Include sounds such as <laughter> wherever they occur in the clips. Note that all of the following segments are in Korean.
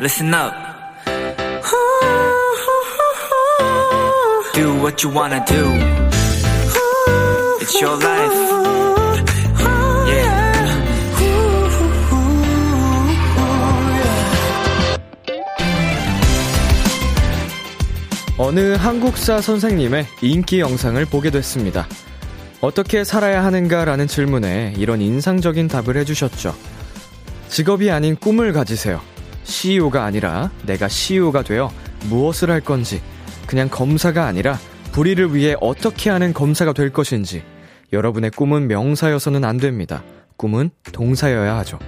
listen up. Do what you wanna do. It's your life. Yeah. 어느 한국사 선생님의 인기 영상을 보게 됐습니다. 어떻게 살아야 하는가라는 질문에 이런 인상적인 답을 해주셨죠. 직업이 아닌 꿈을 가지세요. CEO가 아니라 내가 CEO가 되어 무엇을 할 건지, 그냥 검사가 아니라 불의를 위해 어떻게 하는 검사가 될 것인지, 여러분의 꿈은 명사여서는 안 됩니다. 꿈은 동사여야 하죠.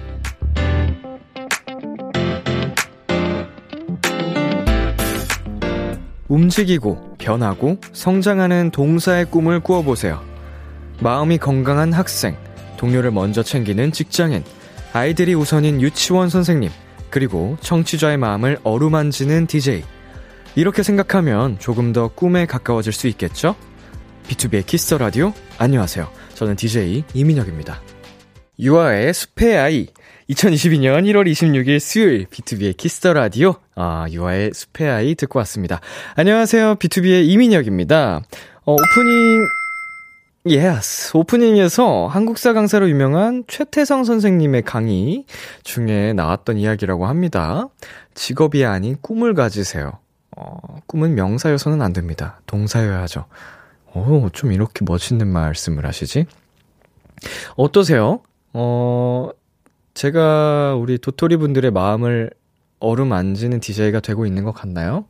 움직이고 변하고 성장하는 동사의 꿈을 꾸어보세요. 마음이 건강한 학생, 동료를 먼저 챙기는 직장인, 아이들이 우선인 유치원 선생님, 그리고 청취자의 마음을 어루만지는 DJ. 이렇게 생각하면 조금 더 꿈에 가까워질 수 있겠죠? B2B의 키스터 라디오, 안녕하세요. 저는 DJ 이민혁입니다. 유아의 숲의 아이. 2022년 1월 26일 수요일 B2B의 키스터 라디오. 아, 유아의 숲의 아이 듣고 왔습니다. 안녕하세요. BTOB의 이민혁입니다. 어, 오프닝에서. 오프닝에서 한국사 강사로 유명한 최태성 선생님의 강의 중에 나왔던 이야기라고 합니다. 직업이 아닌 꿈을 가지세요. 어, 꿈은 명사여서는 안 됩니다. 동사여야 하죠. 오, 좀 이렇게 멋있는 말씀을 하시지? 어떠세요? 어, 제가 우리 도토리 분들의 마음을 어루만지는 DJ가 되고 있는 것 같나요?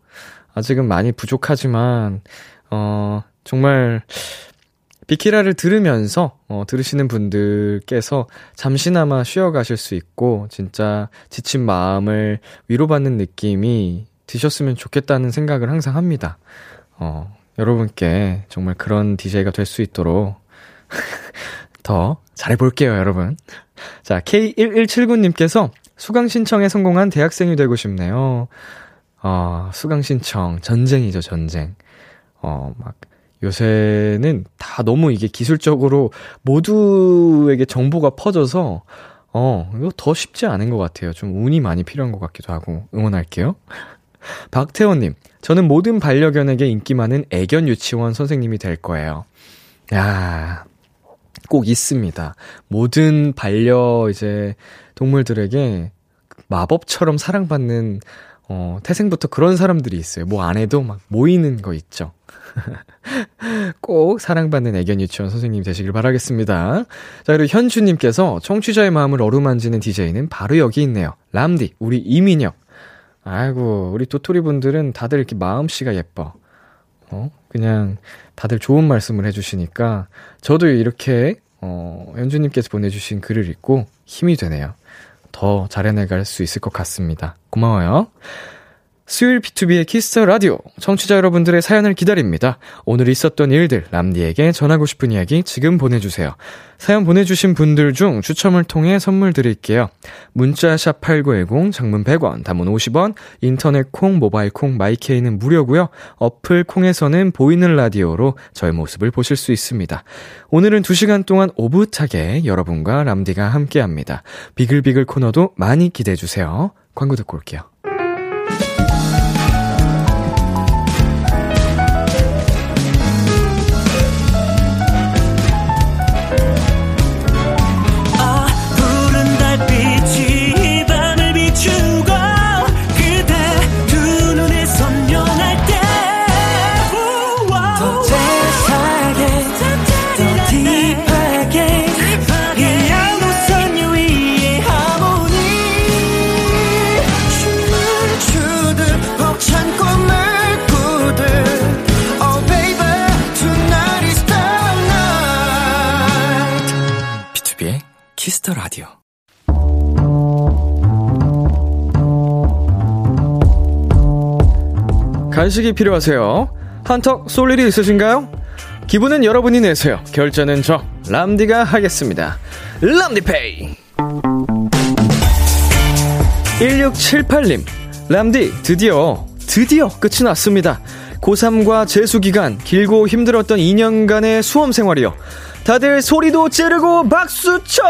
아직은 많이 부족하지만, 어, 정말, 비키라를 들으면서 어, 들으시는 분들께서 잠시나마 쉬어가실 수 있고 진짜 지친 마음을 위로받는 느낌이 드셨으면 좋겠다는 생각을 항상 합니다. 어, 여러분께 정말 그런 DJ가 될 수 있도록 <laughs> 더 잘해볼게요, 여러분. 자, K1179님께서 수강 신청에 성공한 대학생이 되고 싶네요. 어, 수강 신청, 전쟁이죠, 전쟁. 어, 막, 요새는 다 너무 이게 기술적으로 모두에게 정보가 퍼져서, 어, 이거 더 쉽지 않은 것 같아요. 좀 운이 많이 필요한 것 같기도 하고, 응원할게요. <laughs> 박태원님, 저는 모든 반려견에게 인기 많은 애견 유치원 선생님이 될 거예요. 야, 꼭 있습니다. 모든 반려 이제 동물들에게 마법처럼 사랑받는 어, 태생부터 그런 사람들이 있어요. 뭐 안 해도 막 모이는 거 있죠. <laughs> 꼭 사랑받는 애견 유치원 선생님 되시길 바라겠습니다. 자, 그리고 현주님께서 청취자의 마음을 어루만지는 DJ는 바로 여기 있네요. 람디, 우리 이민혁. 아이고, 우리 도토리 분들은 다들 이렇게 마음씨가 예뻐. 어? 그냥 다들 좋은 말씀을 해주시니까 저도 이렇게, 어, 현주님께서 보내주신 글을 읽고 힘이 되네요. 더 잘해내갈 수 있을 것 같습니다. 고마워요. 수요일 B2B의 키스터 라디오 청취자 여러분들의 사연을 기다립니다. 오늘 있었던 일들 람디에게 전하고 싶은 이야기 지금 보내주세요. 사연 보내주신 분들 중 추첨을 통해 선물 드릴게요. 문자 샵 #8910 장문 100원, 단문 50원, 인터넷 콩, 모바일 콩, 마이케이는 무료고요. 어플 콩에서는 보이는 라디오로 저의 모습을 보실 수 있습니다. 오늘은 2 시간 동안 오붓하게 여러분과 람디가 함께합니다. 비글비글 코너도 많이 기대해 주세요. 광고 듣고 올게요. Kiss the Radio. 간식이 필요하세요? 한턱 쏠 일이 있으신가요? 기분은 여러분이 내세요. 결제는 저 람디가 하겠습니다. 람디페이. 1678님, 람디 드디어 드디어 끝이 났습니다. 고3과 재수기간 길고 힘들었던 2년간의 수험 생활이요. 다들 소리도 지르고 박수쳐!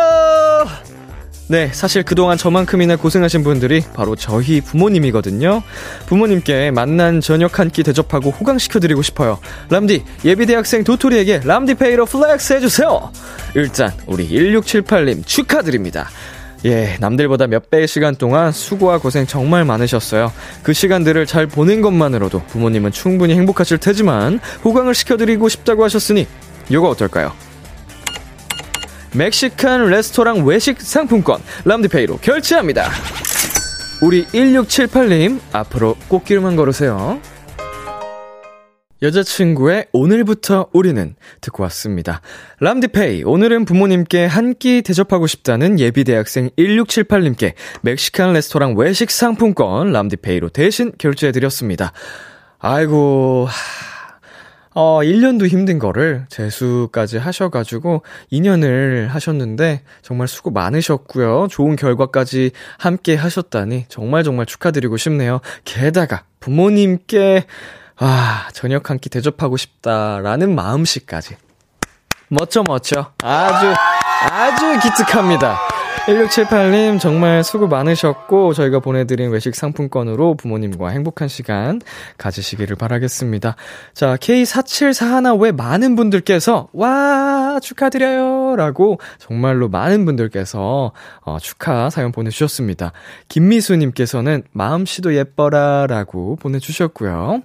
네, 사실 그동안 저만큼이나 고생하신 분들이 바로 저희 부모님이거든요. 부모님께 맛난 저녁 한 끼 대접하고 호강시켜드리고 싶어요. 람디, 예비대학생 도토리에게 람디페이로 flex 해주세요! 일단, 우리 1678님 축하드립니다. 예, 남들보다 몇 배의 시간 동안 수고와 고생 정말 많으셨어요. 그 시간들을 잘 보낸 것만으로도 부모님은 충분히 행복하실 테지만 호강을 시켜드리고 싶다고 하셨으니 이거 어떨까요? 멕시칸 레스토랑 외식 상품권 람디페이로 결제합니다. 우리 1678님 앞으로 꽃길만 걸으세요. 여자친구의 오늘부터 우리는 듣고 왔습니다. 람디페이, 오늘은 부모님께 한 끼 대접하고 싶다는 예비대학생 1678님께 멕시칸 레스토랑 외식 상품권 람디페이로 대신 결제해드렸습니다. 아이고, 어, 1년도 힘든 거를 재수까지 하셔가지고 2년을 하셨는데 정말 수고 많으셨고요. 좋은 결과까지 함께 하셨다니 정말 정말 축하드리고 싶네요. 게다가 부모님께 아, 저녁 한 끼 대접하고 싶다라는 마음씨까지. 멋져, 멋져. 아주, 아주 기특합니다. 1678님, 정말 수고 많으셨고, 저희가 보내드린 외식 상품권으로 부모님과 행복한 시간 가지시기를 바라겠습니다. 자, K4741 외 많은 분들께서, 와, 축하드려요! 라고 정말로 많은 분들께서, 어, 축하 사연 보내주셨습니다. 김미수님께서는, 마음씨도 예뻐라, 라고 보내주셨고요.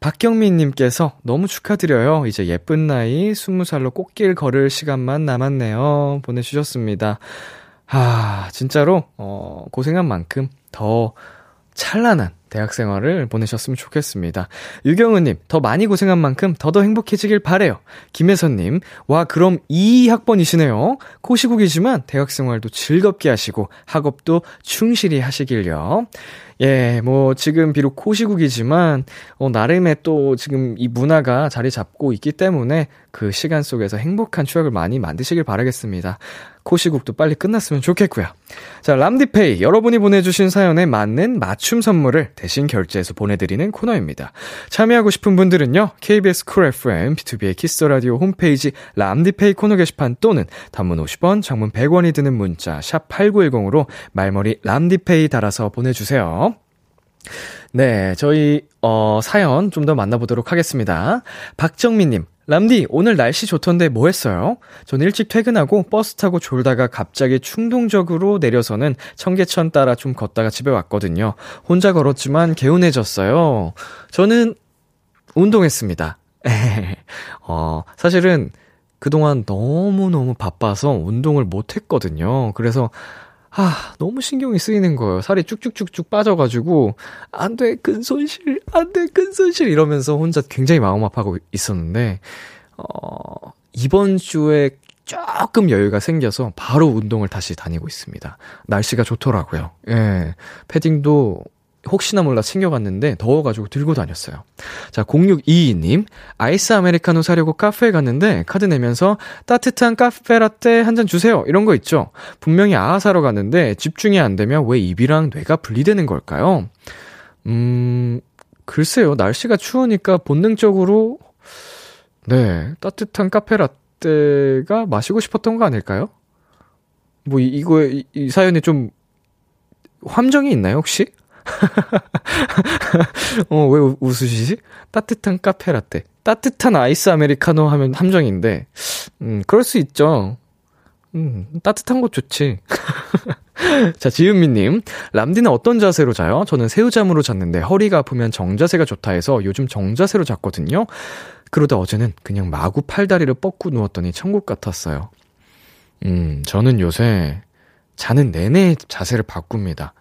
박경민님께서 너무 축하드려요. 이제 예쁜 나이 20살로 꽃길 걸을 시간만 남았네요. 보내주셨습니다. 아, 진짜로, 어, 고생한 만큼 더 찬란한 대학 생활을 보내셨으면 좋겠습니다. 유경은님, 더 많이 고생한 만큼 더더 행복해지길 바래요. 김혜선님, 와, 그럼 2학번이시네요. 코시국이지만 대학 생활도 즐겁게 하시고 학업도 충실히 하시길요. 예, 뭐, 지금 비록 코시국이지만, 어, 나름의 또 지금 이 문화가 자리 잡고 있기 때문에 그 시간 속에서 행복한 추억을 많이 만드시길 바라겠습니다. 코시국도 빨리 끝났으면 좋겠고요. 자, 람디페이. 여러분이 보내주신 사연에 맞는 맞춤 선물을 대신 결제해서 보내드리는 코너입니다. 참여하고 싶은 분들은요, KBS Cool FM, B2B의 키스 라디오 홈페이지 람디페이 코너 게시판 또는 단문 50원, 장문 100원이 드는 문자, 샵 8910으로 말머리 람디페이 달아서 보내주세요. 네, 저희, 어, 사연 좀 더 만나보도록 하겠습니다. 박정민님, 람디, 오늘 날씨 좋던데 뭐 했어요? 전 일찍 퇴근하고 버스 타고 졸다가 갑자기 충동적으로 내려서는 청계천 따라 좀 걷다가 집에 왔거든요. 혼자 걸었지만 개운해졌어요. 저는 운동했습니다. <laughs> 어, 사실은 그동안 너무너무 바빠서 운동을 못 했거든요. 그래서 아, 너무 신경이 쓰이는 거예요. 살이 쭉쭉쭉쭉 빠져가지고, 안 돼, 큰 손실, 안 돼, 큰 손실, 이러면서 혼자 굉장히 마음 아파하고 있었는데, 어, 이번 주에 조금 여유가 생겨서 바로 운동을 다시 다니고 있습니다. 날씨가 좋더라고요. 예. 패딩도 혹시나 몰라 챙겨갔는데 더워가지고 들고 다녔어요. 자, 0622님. 아이스 아메리카노 사려고 카페에 갔는데 카드 내면서 따뜻한 카페라떼 한 잔 주세요. 이런 거 있죠. 분명히 아하 사러 갔는데 집중이 안 되면 왜 입이랑 뇌가 분리되는 걸까요? 음, 글쎄요. 날씨가 추우니까 본능적으로 네, 따뜻한 카페라떼가 마시고 싶었던 거 아닐까요? 뭐 이거 이, 이 사연에 좀 함정이 있나요, 혹시? <laughs> 어, 왜 웃으시지? 따뜻한 카페 라떼. 따뜻한 아이스 아메리카노 하면 함정인데, 음, 그럴 수 있죠. 음, 따뜻한 거 좋지. <laughs> 자, 지은미님. 람디는 어떤 자세로 자요? 저는 새우잠으로 잤는데 허리가 아프면 정자세가 좋다 해서 요즘 정자세로 잤거든요. 그러다 어제는 그냥 마구 팔다리를 뻗고 누웠더니 천국 같았어요. 음, 저는 요새 자는 내내 자세를 바꿉니다.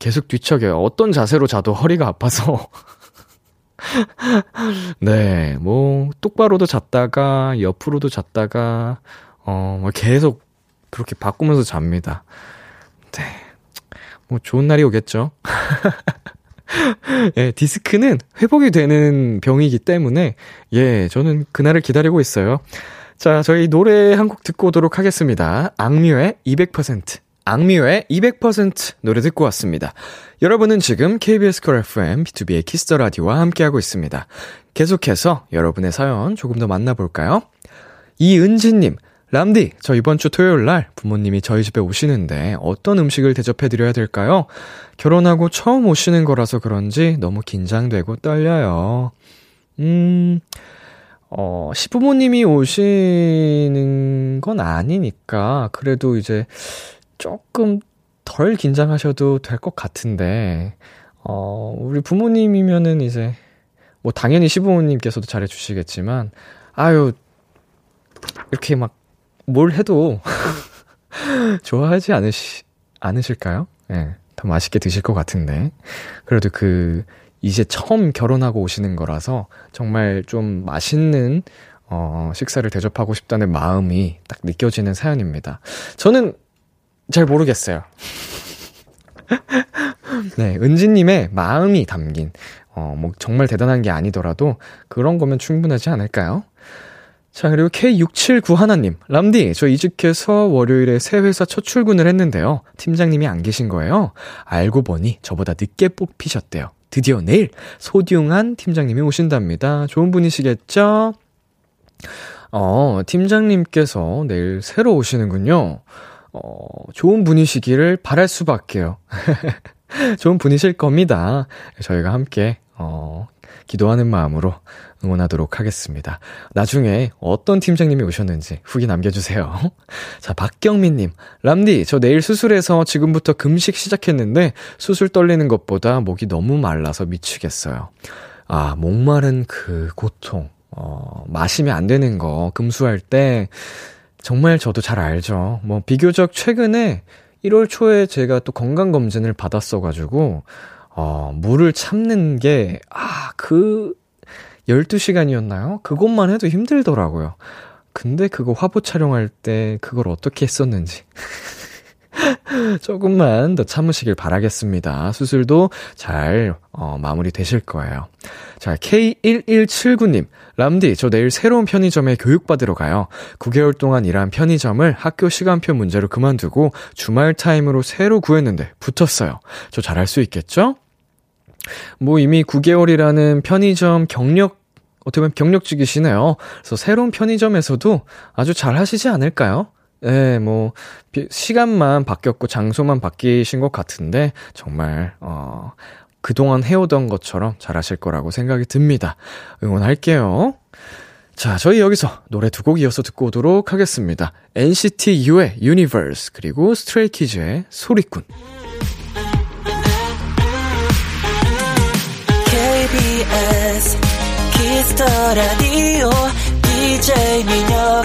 계속 뒤척여요. 어떤 자세로 자도 허리가 아파서. <laughs> 네, 뭐, 똑바로도 잤다가, 옆으로도 잤다가, 어, 뭐 계속 그렇게 바꾸면서 잡니다. 네. 뭐, 좋은 날이 오겠죠? <laughs> 예, 디스크는 회복이 되는 병이기 때문에, 예, 저는 그날을 기다리고 있어요. 자, 저희 노래 한 곡 듣고 오도록 하겠습니다. 악뮤의 200%. 악뮤의 200% 노래 듣고 왔습니다. 여러분은 지금 KBS Cool FM B2B의 키스터 라디오와 함께하고 있습니다. 계속해서 여러분의 사연 조금 더 만나볼까요? 이은지님, 람디, 저 이번 주 토요일 날 부모님이 저희 집에 오시는데 어떤 음식을 대접해드려야 될까요? 결혼하고 처음 오시는 거라서 그런지 너무 긴장되고 떨려요. 음, 어, 시부모님이 오시는 건 아니니까, 그래도 이제 조금 덜 긴장하셔도 될 것 같은데, 어, 우리 부모님이면은 이제, 뭐 당연히 시부모님께서도 잘해주시겠지만, 아유, 이렇게 막 뭘 해도 <laughs> 좋아하지 않으시, 않으실까요? 예, 네, 더 맛있게 드실 것 같은데. 그래도 그, 이제 처음 결혼하고 오시는 거라서 정말 좀 맛있는 어, 식사를 대접하고 싶다는 마음이 딱 느껴지는 사연입니다. 저는 잘 모르겠어요. <laughs> 네, 은지님의 마음이 담긴, 어, 뭐, 정말 대단한 게 아니더라도 그런 거면 충분하지 않을까요? 자, 그리고 K679 하나님. 람디, 저 이직해서 월요일에 새 회사 첫 출근을 했는데요. 팀장님이 안 계신 거예요. 알고 보니 저보다 늦게 뽑히셨대요. 드디어 내일 소중한 팀장님이 오신답니다. 좋은 분이시겠죠? 어, 팀장님께서 내일 새로 오시는군요. 어, 좋은 분이시기를 바랄 수밖에요. <laughs> 좋은 분이실 겁니다. 저희가 함께, 어, 기도하는 마음으로 응원하도록 하겠습니다. 나중에 어떤 팀장님이 오셨는지 후기 남겨주세요. <laughs> 자, 박경민님. 람디, 저 내일 수술해서 지금부터 금식 시작했는데 수술 떨리는 것보다 목이 너무 말라서 미치겠어요. 아, 목마른 그 고통. 어, 마시면 안 되는 거 금수할 때 정말 저도 잘 알죠. 뭐 비교적 최근에 1월 초에 제가 또 건강 검진을 받았어 가지고, 어, 물을 참는 게, 아, 그, 12시간이었나요? 그것만 해도 힘들더라고요. 근데 그거 화보 촬영할 때 그걸 어떻게 했었는지. <laughs> 조금만 더 참으시길 바라겠습니다. 수술도 잘, 어, 마무리 되실 거예요. 자, K1179님. 람디, 저 내일 새로운 편의점에 교육받으러 가요. 9개월 동안 일한 편의점을 학교 시간표 문제로 그만두고 주말 타임으로 새로 구했는데 붙었어요. 저 잘할 수 있겠죠? 뭐 이미 9개월이라는 편의점 경력 어떻게 보면 경력직이시네요. 그래서 새로운 편의점에서도 아주 잘 하시지 않을까요? 예, 뭐, 시간만 바뀌었고 장소만 바뀌신 것 같은데, 정말, 어, 그동안 해오던 것처럼 잘하실 거라고 생각이 듭니다. 응원할게요. 자, 저희 여기서 노래 두 곡 이어서 듣고 오도록 하겠습니다. NCT U의 Universe, 그리고 Stray Kids의 소리꾼. KBS Kiss the Radio DJ 민혁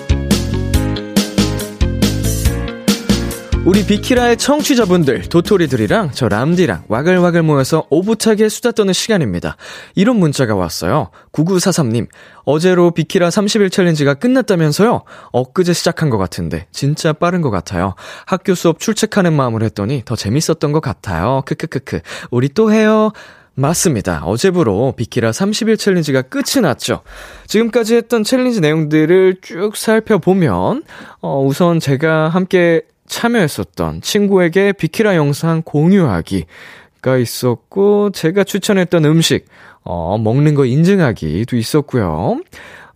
우리 비키라의 청취자분들 도토리들이랑 저 람디랑 와글와글 모여서 오붓하게 수다 떠는 시간입니다. 이런 문자가 왔어요. 9943님 어제로 비키라 30일 챌린지가 끝났다면서요? 엊그제 시작한 것 같은데 진짜 빠른 것 같아요. 학교 수업 출첵하는 마음으로 했더니 더 재밌었던 것 같아요. 크크크크. 우리 또 해요. 맞습니다. 어제부로 비키라 30일 챌린지가 끝이 났죠. 지금까지 했던 챌린지 내용들을 쭉 살펴보면, 어, 우선 제가 함께 참여했었던 친구에게 비키라 영상 공유하기가 있었고, 제가 추천했던 음식, 어, 먹는 거 인증하기도 있었고요.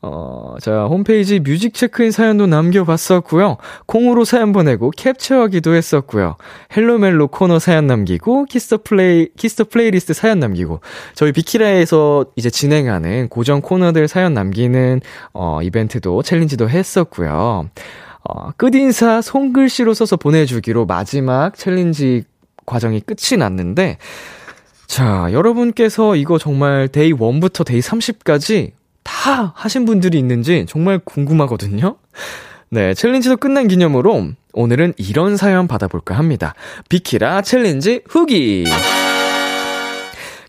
어, 자, 홈페이지 뮤직 체크인 사연도 남겨봤었고요. 콩으로 사연 보내고 캡처하기도 했었고요. 헬로멜로 코너 사연 남기고, 키스 더 플레이, 키스 더 플레이리스트 사연 남기고, 저희 비키라에서 이제 진행하는 고정 코너들 사연 남기는, 어, 이벤트도, 챌린지도 했었고요. 어, 끝인사 손글씨로 써서 보내주기로 마지막 챌린지 과정이 끝이 났는데, 자, 여러분께서 이거 정말 Day 1부터 Day 30까지 다 하신 분들이 있는지 정말 궁금하거든요? 네, 챌린지도 끝난 기념으로 오늘은 이런 사연 받아볼까 합니다. 비키라 챌린지 후기!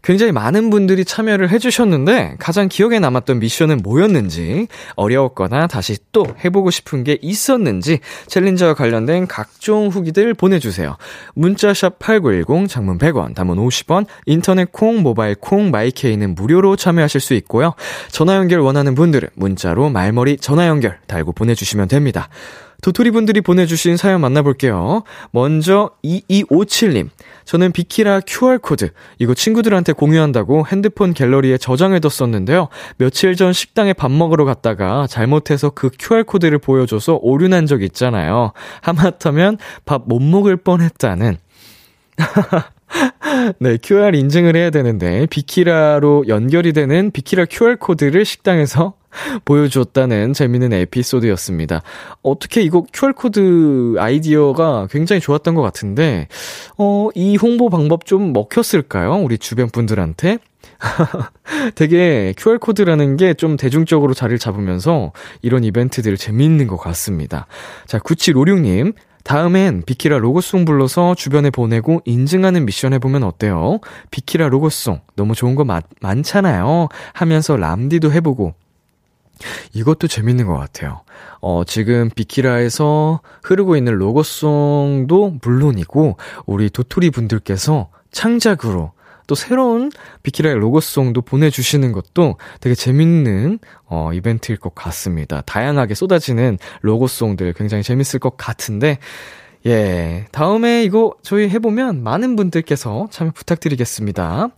굉장히 많은 분들이 참여를 해주셨는데 가장 기억에 남았던 미션은 뭐였는지 어려웠거나 다시 또 해보고 싶은 게 있었는지 챌린저와 관련된 각종 후기들 보내주세요. 문자샵 8910 장문 100원 단문 50원 인터넷 콩 모바일 콩 마이케이는 무료로 참여하실 수 있고요. 전화 연결 원하는 분들은 문자로 말머리 전화 연결 달고 보내주시면 됩니다. 도토리 분들이 보내주신 사연 만나볼게요. 먼저 2257님. 저는 비키라 QR코드. 이거 친구들한테 공유한다고 핸드폰 갤러리에 저장해뒀었는데요. 며칠 전 식당에 밥 먹으러 갔다가 잘못해서 그 QR코드를 보여줘서 오류 난 적 있잖아요. 하마터면 밥 못 먹을 뻔 했다는. <laughs> 네, QR 인증을 해야 되는데, 비키라로 연결이 되는 비키라 QR코드를 식당에서 보여줬다는 재밌는 에피소드였습니다. 어떻게 이거 QR코드 아이디어가 굉장히 좋았던 것 같은데, 어, 이 홍보 방법 좀 먹혔을까요? 우리 주변 분들한테? <laughs> 되게 QR코드라는 게 좀 대중적으로 자리를 잡으면서 이런 이벤트들 재미있는 것 같습니다. 자, 9756님. 다음엔 비키라 로고송 불러서 주변에 보내고 인증하는 미션 해보면 어때요? 비키라 로고송 너무 좋은 거 많, 많잖아요. 하면서 람디도 해보고 이것도 재밌는 것 같아요. 어, 지금 비키라에서 흐르고 있는 로고송도 물론이고, 우리 도토리 분들께서 창작으로 또 새로운 비키라의 로고송도 보내주시는 것도 되게 재밌는, 어, 이벤트일 것 같습니다. 다양하게 쏟아지는 로고송들 굉장히 재밌을 것 같은데, 예. 다음에 이거 저희 해보면 많은 분들께서 참여 부탁드리겠습니다.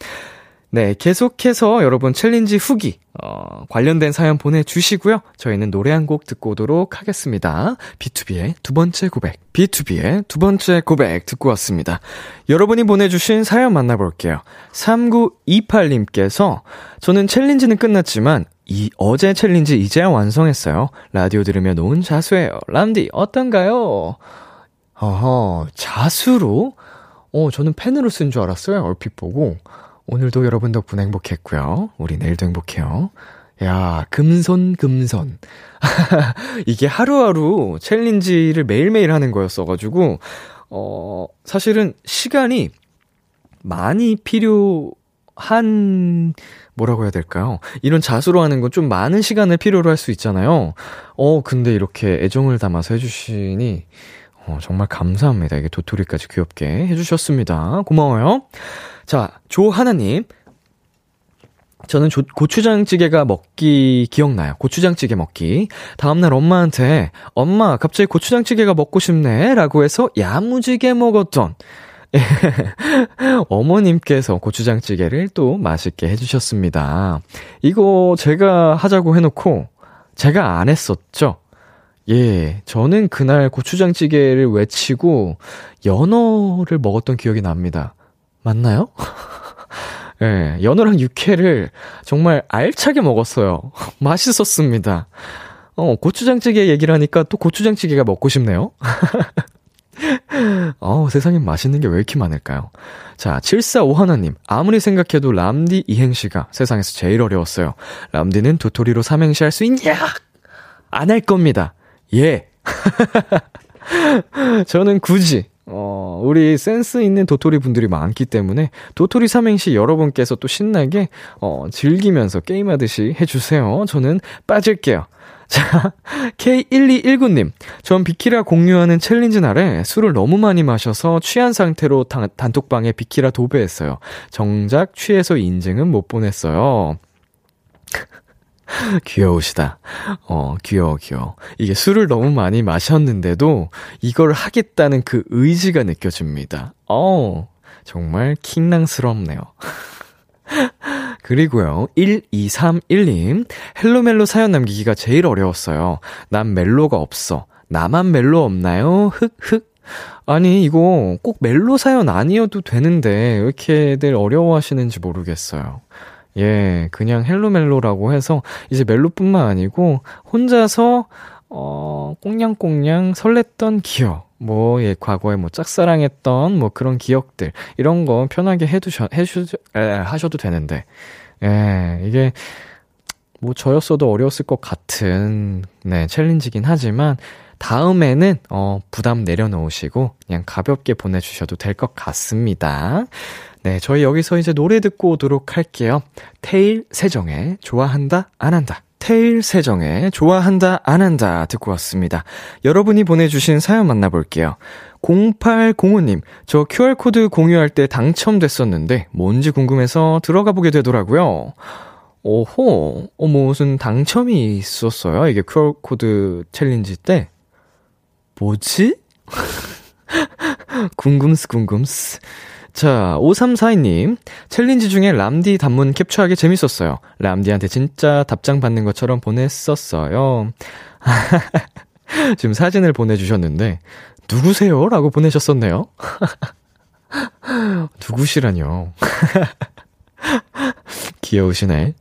네, 계속해서 여러분 챌린지 후기, 어, 관련된 사연 보내주시고요. 저희는 노래 한 곡 듣고 오도록 하겠습니다. 비투비의 두 번째 고백. 비투비의 두 번째 고백 듣고 왔습니다. 여러분이 보내주신 사연 만나볼게요. 3928님께서, 저는 챌린지는 끝났지만, 이 어제 챌린지 이제야 완성했어요. 라디오 들으며 놓은 자수예요. 람디, 어떤가요? 어허, 자수로? 어, 저는 펜으로 쓴 줄 알았어요. 얼핏 보고. 오늘도 여러분 덕분에 행복했고요. 우리 내일도 행복해요. 야, 금손, 금손. <laughs> 이게 하루하루 챌린지를 매일매일 하는 거였어가지고, 어, 사실은 시간이 많이 필요한, 뭐라고 해야 될까요? 이런 자수로 하는 건 좀 많은 시간을 필요로 할 수 있잖아요. 어, 근데 이렇게 애정을 담아서 해주시니, 어, 정말 감사합니다. 이게 도토리까지 귀엽게 해주셨습니다. 고마워요. 자, 조하나님. 저는 조, 고추장찌개가 먹기 기억나요. 고추장찌개 먹기. 다음날 엄마한테 엄마 갑자기 고추장찌개가 먹고 싶네 라고 해서 야무지게 먹었던 <laughs> 어머님께서 고추장찌개를 또 맛있게 해주셨습니다. 이거 제가 하자고 해놓고 제가 안 했었죠. 예, 저는 그날 고추장찌개를 외치고 연어를 먹었던 기억이 납니다. 맞나요? <laughs> 예, 연어랑 육회를 정말 알차게 먹었어요. <laughs> 맛있었습니다. 어, 고추장찌개 얘기를 하니까 또 고추장찌개가 먹고 싶네요. <laughs> 어, 세상에 맛있는 게 왜 이렇게 많을까요? 자, 745하나님. 아무리 생각해도 람디 이행시가 세상에서 제일 어려웠어요. 람디는 도토리로 삼행시 할 수 있냐? 안 할 겁니다. 예. 저는 굳이 어, 우리 센스 있는 도토리 분들이 많기 때문에 도토리 삼행시 여러분께서 또 신나게 어, 즐기면서 게임하듯이 해주세요. 저는 빠질게요. <laughs> 자, K1219님. 전 비키라 공유하는 챌린지 날에 술을 너무 많이 마셔서 취한 상태로 단, 단톡방에 비키라 도배했어요. 정작 취해서 인증은 못 보냈어요. <laughs> 귀여우시다. 어, 귀여워, 귀여워. 이게 술을 너무 많이 마셨는데도 이걸 하겠다는 그 의지가 느껴집니다. 어, 정말 킹랑스럽네요. <laughs> 그리고요, 1231님, 헬로멜로 사연 남기기가 제일 어려웠어요. 난 멜로가 없어. 나만 멜로 없나요? 흑흑. 아니, 이거 꼭 멜로 사연 아니어도 되는데, 왜 이렇게들 어려워하시는지 모르겠어요. 예, 그냥 헬로멜로라고 해서 이제 멜로뿐만 아니고 혼자서 어, 꽁냥꽁냥 설렜던 기억. 뭐, 예, 과거에 뭐 짝사랑했던 뭐 그런 기억들. 이런 거 편하게 해두셔, 해주, 에, 하셔도 되는데. 예, 이게 뭐 저였어도 어려웠을 것 같은, 네, 챌린지긴 하지만, 다음에는, 어, 부담 내려놓으시고, 그냥 가볍게 보내주셔도 될 것 같습니다. 네, 저희 여기서 이제 노래 듣고 오도록 할게요. 태일 세정의 좋아한다, 안 한다. 태일 세정의 좋아한다, 안 한다 듣고 왔습니다. 여러분이 보내주신 사연 만나볼게요. 0805님, 저 QR코드 공유할 때 당첨됐었는데 뭔지 궁금해서 들어가 보게 되더라고요. 오호, 어, 무슨 당첨이 있었어요? 이게 QR코드 챌린지 때? 뭐지? <laughs> 궁금스, 궁금스. 자, 5342님. 챌린지 중에 람디 단문 캡처하기 재밌었어요. 람디한테 진짜 답장 받는 것처럼 보냈었어요. <laughs> 지금 사진을 보내주셨는데, 누구세요? 라고 보내셨었네요. <laughs> 누구시라뇨. 귀여우시네.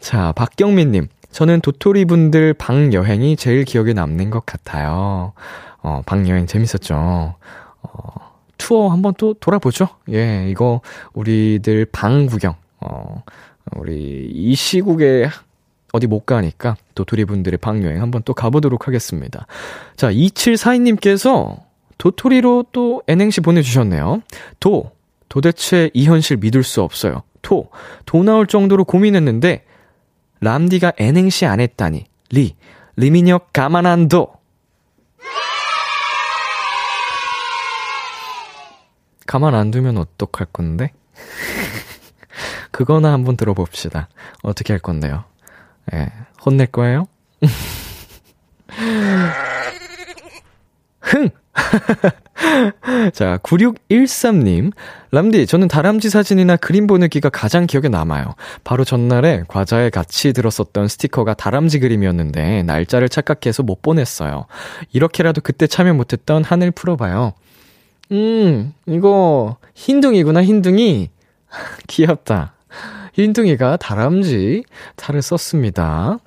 자, 박경민님. 저는 도토리 분들 방 여행이 제일 기억에 남는 것 같아요. 어, 방 여행 재밌었죠. 어, 투어 한번 또 돌아보죠. 예, 이거 우리들 방 구경. 어, 우리 이 시국에 어디 못 가니까 도토리 분들의 방 여행 한번 또 가보도록 하겠습니다. 자, 2742님께서 도토리로 또 N행시 보내주셨네요. 도, 도대체 이 현실 믿을 수 없어요. 토, 도 나올 정도로 고민했는데, 람디가 N행시 안 했다니. 리, 리민혁 가만 안 둬. 가만 안 두면 어떡할 건데? <laughs> 그거나 한번 들어봅시다. 어떻게 할 건데요? 예, 혼낼 거예요? <laughs> 흥! <laughs> 자, 9613님. 람디, 저는 다람쥐 사진이나 그림 보내기가 가장 기억에 남아요. 바로 전날에 과자에 같이 들었었던 스티커가 다람쥐 그림이었는데, 날짜를 착각해서 못 보냈어요. 이렇게라도 그때 참여 못했던 하늘 풀어봐요. 음, 이거, 흰둥이구나, 흰둥이. <laughs> 귀엽다. 흰둥이가 다람쥐 탈을 썼습니다.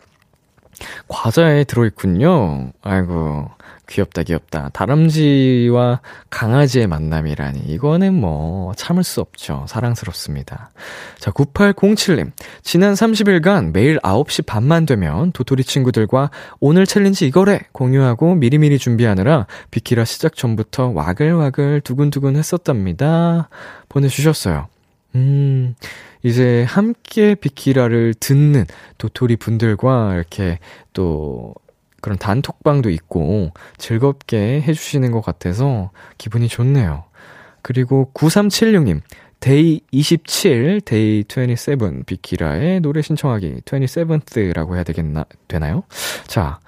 과자에 들어있군요. 아이고, 귀엽다, 귀엽다. 다람쥐와 강아지의 만남이라니. 이거는 뭐, 참을 수 없죠. 사랑스럽습니다. 자, 9807님. 지난 30일간 매일 9시 반만 되면 도토리 친구들과 오늘 챌린지 이거래! 공유하고 미리미리 준비하느라 비키라 시작 전부터 와글와글 두근두근 했었답니다. 보내주셨어요. 음, 이제 함께 비키라를 듣는 도토리 분들과 이렇게 또 그런 단톡방도 있고 즐겁게 해주시는 것 같아서 기분이 좋네요. 그리고 9376님, Day 27, Day 27, 비키라의 노래 신청하기 27th라고 해야 되겠나, 되나요? 자,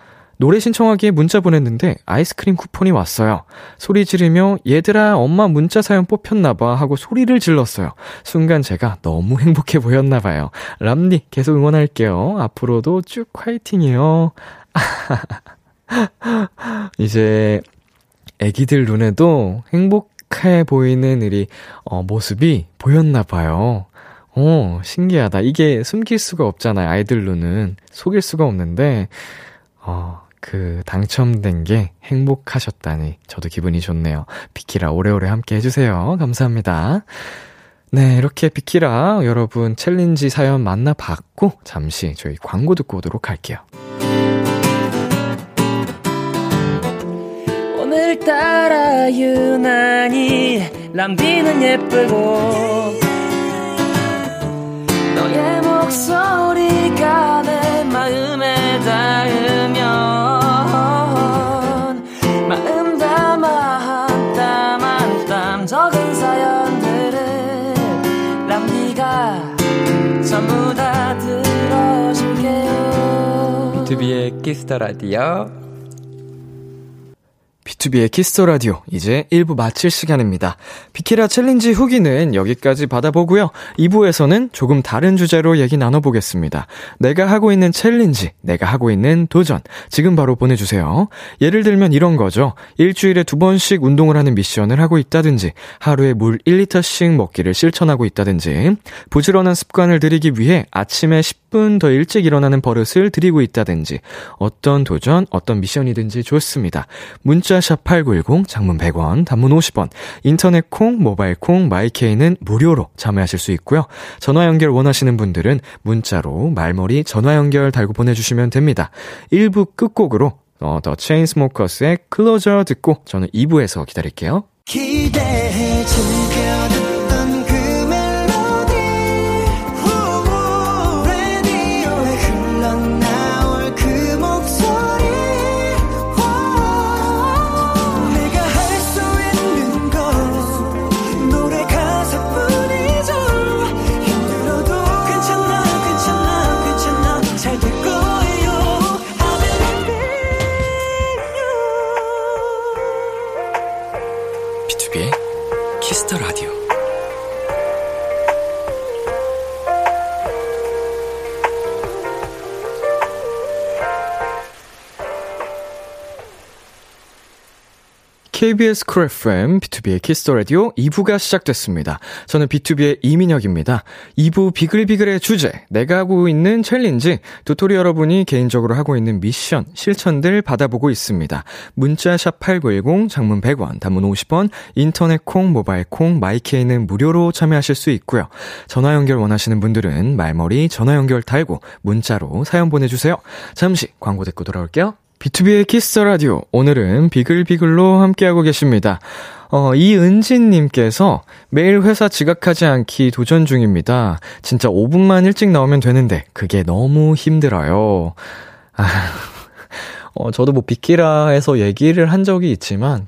노래 신청하기에 문자 보냈는데 아이스크림 쿠폰이 왔어요. 소리 지르며 얘들아 엄마 문자 사연 뽑혔나봐 하고 소리를 질렀어요. 순간 제가 너무 행복해 보였나봐요. 람니 계속 응원할게요. 앞으로도 쭉 화이팅이요. <laughs> 이제 애기들 눈에도 행복해 보이는 우리 어, 모습이 보였나 봐요. 어, 신기하다. 이게 숨길 수가 없잖아요. 아이들 눈은 속일 수가 없는데 어, 그 당첨된 게 행복하셨다니 저도 기분이 좋네요. 비키라 오래오래 함께 해주세요. 감사합니다. 네, 이렇게 비키라 여러분 챌린지 사연 만나봤고 잠시 저희 광고 듣고 오도록 할게요. 따라 유난히 람비는 예쁘고 너의 목소리가 내 마음에 닿으면 마음 담아 한 땀 한 땀 적은 사연들을 람디가 전부 다 들어줄게요 비투비의 키스 더 라디오. 비투비의 키스 더 라디오 이제 1부 마칠 시간입니다. 비키라 챌린지 후기는 여기까지 받아보고요. 2부에서는 조금 다른 주제로 얘기 나눠보겠습니다. 내가 하고 있는 챌린지, 내가 하고 있는 도전, 지금 바로 보내주세요. 예를 들면 이런 거죠. 일주일에 두 번씩 운동을 하는 미션을 하고 있다든지, 하루에 물 1리터씩 먹기를 실천하고 있다든지, 부지런한 습관을 들이기 위해 아침에 10분 더 일찍 일어나는 버릇을 들이고 있다든지, 어떤 도전, 어떤 미션이든지 좋습니다. 문자 샵 8910 장문 100원, 단문 50원, 인터넷 콩, 모바일 콩, 마이케이는 무료로 참여하실 수 있고요. 전화 연결 원하시는 분들은 문자로 말머리 전화 연결 달고 보내주시면 됩니다. 1부 끝곡으로 어, 더 체인스모커스의 클로저 듣고 저는 2부에서 기다릴게요. 기대해 즐겨 KBS 쿨 FM, 비투비의 키스 더 라디오 2부가 시작됐습니다. 저는 비투비의 이민혁입니다. 2부 비글비글의 주제, 내가 하고 있는 챌린지, 도토리 여러분이 개인적으로 하고 있는 미션, 실천들 받아보고 있습니다. 문자 샵 8910, 장문 100원, 단문 50원, 인터넷 콩, 모바일 콩, 마이케이는 무료로 참여하실 수 있고요. 전화 연결 원하시는 분들은 말머리 전화 연결 달고 문자로 사연 보내주세요. 잠시 광고 듣고 돌아올게요. B2B의 키스터 라디오. 오늘은 비글비글로 함께하고 계십니다. 어, 이은진님께서 매일 회사 지각하지 않기 도전 중입니다. 진짜 5분만 일찍 나오면 되는데, 그게 너무 힘들어요. 아, <laughs> 어, 저도 뭐 비키라에서 얘기를 한 적이 있지만,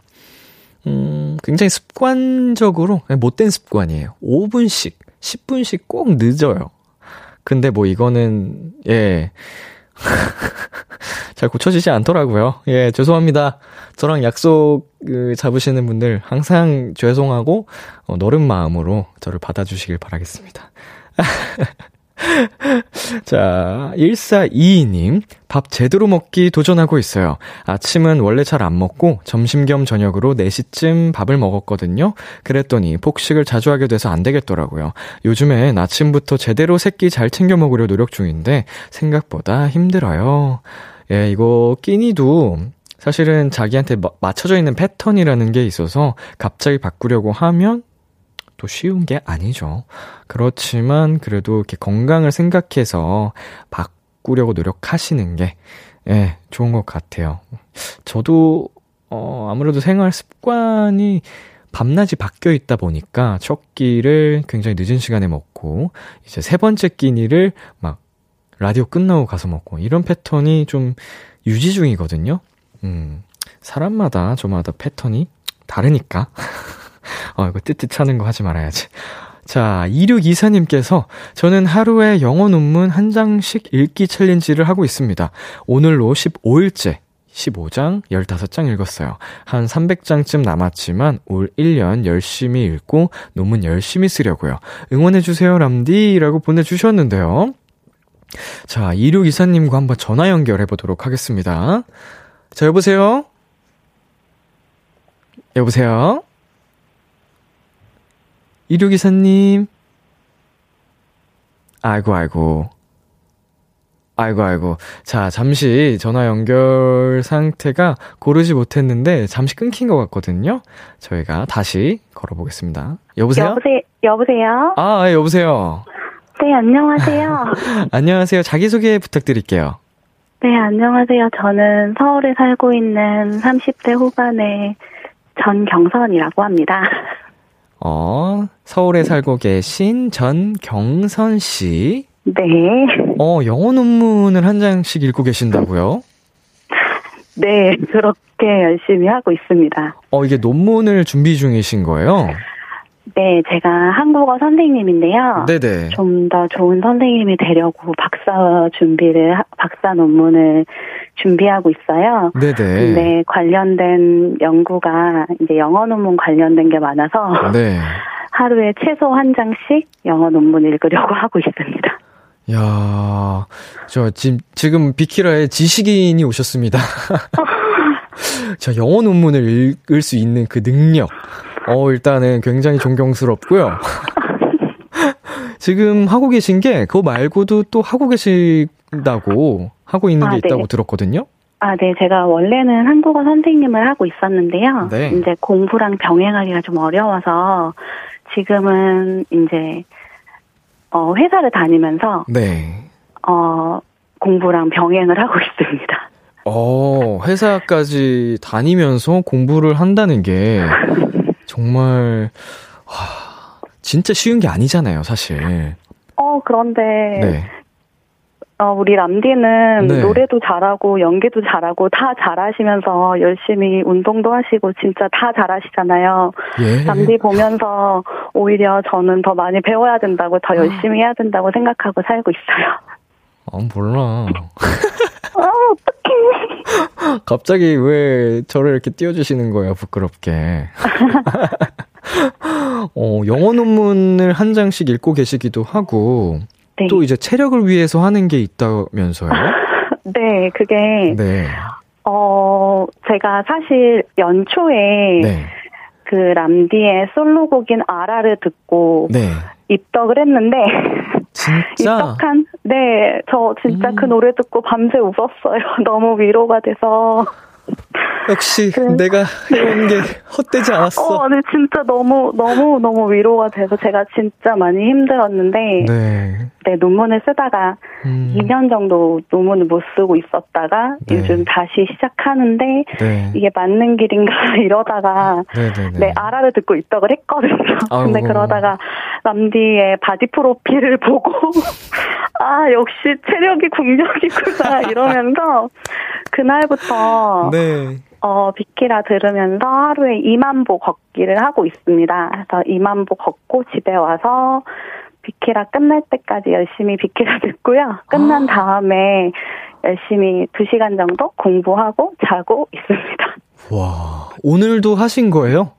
음, 굉장히 습관적으로, 못된 습관이에요. 5분씩, 10분씩 꼭 늦어요. 근데 뭐 이거는, 예. <laughs> 잘 고쳐지지 않더라고요. 예, 죄송합니다. 저랑 약속 그, 잡으시는 분들 항상 죄송하고 어, 너른 마음으로 저를 받아주시길 바라겠습니다. <laughs> <laughs> 자, 1422님, 밥 제대로 먹기 도전하고 있어요. 아침은 원래 잘 안 먹고 점심 겸 저녁으로 4시쯤 밥을 먹었거든요. 그랬더니 폭식을 자주 하게 돼서 안 되겠더라고요. 요즘엔 아침부터 제대로 새끼 잘 챙겨 먹으려 노력 중인데 생각보다 힘들어요. 예, 이거 끼니도 사실은 자기한테 맞춰져 있는 패턴이라는 게 있어서 갑자기 바꾸려고 하면 또 쉬운 게 아니죠. 그렇지만 그래도 이렇게 건강을 생각해서 바꾸려고 노력하시는 게, 예, 좋은 것 같아요. 저도, 어, 아무래도 생활 습관이 밤낮이 바뀌어 있다 보니까 첫 끼를 굉장히 늦은 시간에 먹고, 이제 세 번째 끼니를 막 라디오 끝나고 가서 먹고, 이런 패턴이 좀 유지 중이거든요. 음, 사람마다 저마다 패턴이 다르니까. <laughs> 어, 이거 뜨뜻하는 거 하지 말아야지. 자, 2624님께서 저는 하루에 영어 논문 한 장씩 읽기 챌린지를 하고 있습니다. 오늘로 15일째. 15장, 15장 읽었어요. 한 300장쯤 남았지만 올 1년 열심히 읽고 논문 열심히 쓰려고요. 응원해주세요, 람디. 라고 보내주셨는데요. 자, 2624님과 한번 전화 연결해보도록 하겠습니다. 자, 여보세요? 여보세요? 이류기사님. 아이고, 아이고. 아이고, 아이고. 자, 잠시 전화 연결 상태가 고르지 못했는데, 잠시 끊긴 것 같거든요. 저희가 다시 걸어보겠습니다. 여보세요? 여보세요? 여보세요? 아, 예, 여보세요? 네, 안녕하세요. <laughs> 안녕하세요. 자기소개 부탁드릴게요. 네, 안녕하세요. 저는 서울에 살고 있는 30대 후반의 전경선이라고 합니다. 어, 서울에 살고 계신 전경선 씨. 네. 어, 영어 논문을 한 장씩 읽고 계신다고요? 네, 그렇게 열심히 하고 있습니다. 어, 이게 논문을 준비 중이신 거예요? 네, 제가 한국어 선생님인데요. 네네. 좀 더 좋은 선생님이 되려고 박사 준비를, 박사 논문을 준비하고 있어요. 네네. 근데 관련된 연구가 이제 영어 논문 관련된 게 많아서 네. <laughs> 하루에 최소 한 장씩 영어 논문 읽으려고 <laughs> 하고 있습니다. 야, 저 지금 지금 비키라에 지식인이 오셨습니다. <laughs> 자, 영어 논문을 읽을 수 있는 그 능력. 어, 일단은 굉장히 존경스럽고요. <laughs> 지금 하고 계신 게 그거 말고도 또 하고 계신다고 하고 있는 게 아, 있다고 네. 들었거든요. 아, 네. 제가 원래는 한국어 선생님을 하고 있었는데요. 네. 이제 공부랑 병행하기가 좀 어려워서 지금은 이제 어, 회사를 다니면서 네. 어, 공부랑 병행을 하고 있습니다. 어, 회사까지 다니면서 공부를 한다는 게 <laughs> 정말 와, 진짜 쉬운 게 아니잖아요, 사실. 어, 그런데 네. 어, 우리 람디는 네. 노래도 잘하고 연기도 잘하고 다 잘하시면서 열심히 운동도 하시고 진짜 다 잘하시잖아요. 예. 람디 보면서 오히려 저는 더 많이 배워야 된다고 더 열심히 해야 된다고 생각하고 살고 있어요. 아, 몰라. <laughs> 아, 어떡해. <laughs> 갑자기 왜 저를 이렇게 띄워주시는 거예요, 부끄럽게. <laughs> 어, 영어 논문을 한 장씩 읽고 계시기도 하고, 네. 또 이제 체력을 위해서 하는 게 있다면서요? <laughs> 네, 그게 네. 어, 제가 사실 연초에 네. 그 람디의 솔로곡인 아라를 듣고 네. 입덕을 했는데 진짜 입덕한 네, 저 진짜 음. 그 노래 듣고 밤새 울었어요. <laughs> 너무 위로가 돼서. 역시 그- 내가 해온 게 헛되지 않았어. 어, 네, 진짜 너무, 너무, 너무 위로가 돼서 제가 진짜 많이 힘들었는데, 네, 네. 논문을 쓰다가 음, 2년 정도 논문을 못 쓰고 있었다가 네. 요즘 다시 시작하는데, 네. 이게 맞는 길인가 <laughs> 이러다가, 네네네. 네, 알아를 듣고 입덕을 했거든요. <laughs> 근데 아이고. 그러다가 람디의 body 프로필을 <laughs> 보고, 아, 역시 체력이 국력이구나, 이러면서, 그날부터, 네. 어, 비키라 들으면서 하루에 2만 보 걷기를 하고 있습니다. 그래서 2만 보 걷고 집에 와서 비키라 끝날 때까지 열심히 비키라 듣고요. 끝난 아. 다음에 열심히 2시간 정도 공부하고 자고 있습니다. 와, 오늘도 하신 거예요?